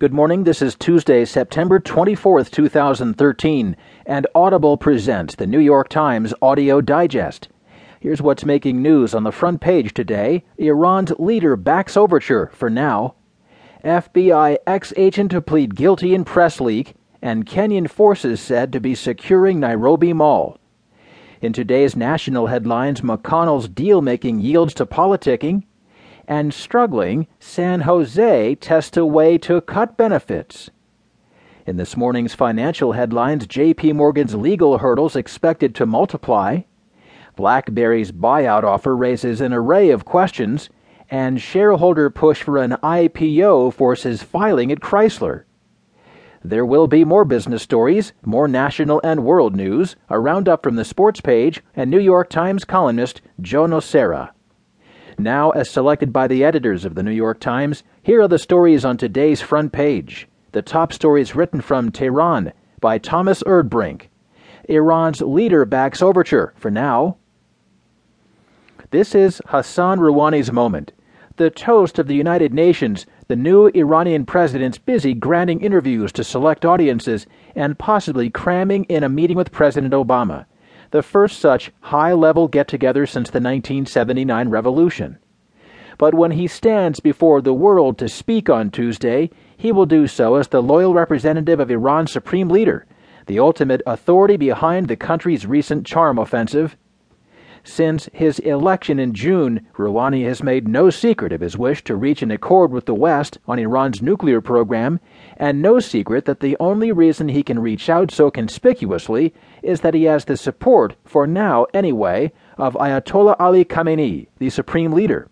Good morning. This is Tuesday, September 24th, 2013, and Audible presents the New York Times Audio Digest. Here's what's making news on the front page today Iran's leader backs overture for now. FBI ex agent to plead guilty in press leak, and Kenyan forces said to be securing Nairobi Mall. In today's national headlines, McConnell's deal making yields to politicking and struggling, San Jose tests a way to cut benefits. In this morning's financial headlines, JP Morgan's legal hurdles expected to multiply. BlackBerry's buyout offer raises an array of questions, and shareholder push for an IPO forces filing at Chrysler. There will be more business stories, more national and world news, a roundup from the sports page, and New York Times columnist Joe Nocera. Now, as selected by the editors of the New York Times, here are the stories on today's front page. The top stories written from Tehran by Thomas Erdbrink. Iran's leader backs overture for now. This is Hassan Rouhani's moment. The toast of the United Nations, the new Iranian president's busy granting interviews to select audiences and possibly cramming in a meeting with President Obama the first such high level get together since the 1979 revolution. But when he stands before the world to speak on Tuesday, he will do so as the loyal representative of Iran's supreme leader, the ultimate authority behind the country's recent charm offensive since his election in June, Rouhani has made no secret of his wish to reach an accord with the West on Iran's nuclear program, and no secret that the only reason he can reach out so conspicuously is that he has the support, for now anyway, of Ayatollah Ali Khamenei, the supreme leader.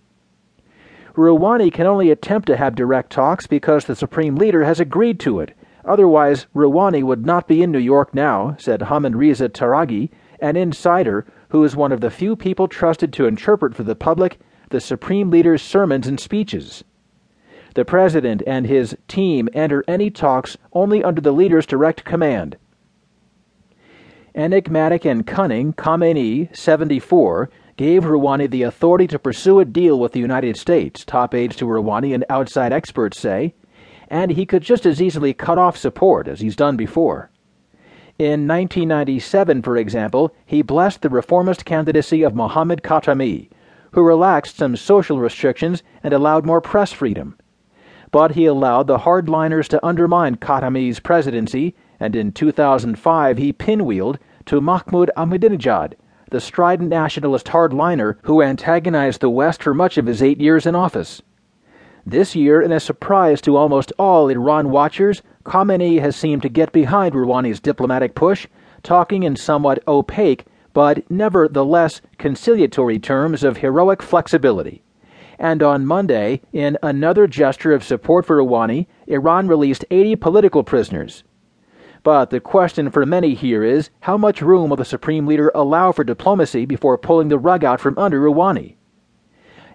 Rouhani can only attempt to have direct talks because the supreme leader has agreed to it. Otherwise, Rouhani would not be in New York now, said Hamid Reza Taraghi, an insider who is one of the few people trusted to interpret for the public the Supreme Leader's sermons and speeches. The President and his team enter any talks only under the leader's direct command. Enigmatic and cunning, Khamenei, 74, gave Rouhani the authority to pursue a deal with the United States, top aides to Rouhani and outside experts say, and he could just as easily cut off support as he's done before. In 1997, for example, he blessed the reformist candidacy of Mohammad Khatami, who relaxed some social restrictions and allowed more press freedom. But he allowed the hardliners to undermine Khatami's presidency, and in 2005 he pinwheeled to Mahmoud Ahmadinejad, the strident nationalist hardliner who antagonized the West for much of his eight years in office. This year, in a surprise to almost all Iran watchers, Khamenei has seemed to get behind Rouhani's diplomatic push, talking in somewhat opaque but nevertheless conciliatory terms of heroic flexibility. And on Monday, in another gesture of support for Rouhani, Iran released 80 political prisoners. But the question for many here is how much room will the supreme leader allow for diplomacy before pulling the rug out from under Rouhani?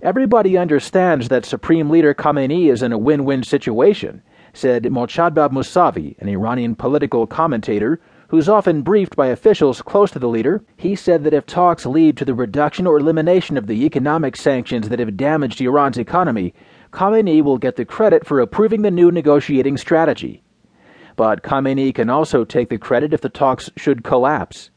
Everybody understands that Supreme Leader Khamenei is in a win win situation said Mojtaba Mousavi, an Iranian political commentator who's often briefed by officials close to the leader. He said that if talks lead to the reduction or elimination of the economic sanctions that have damaged Iran's economy, Khamenei will get the credit for approving the new negotiating strategy. But Khamenei can also take the credit if the talks should collapse.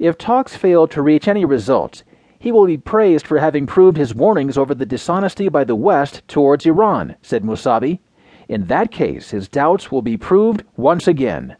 If talks fail to reach any results, he will be praised for having proved his warnings over the dishonesty by the West towards Iran, said Mousavi. In that case, his doubts will be proved once again.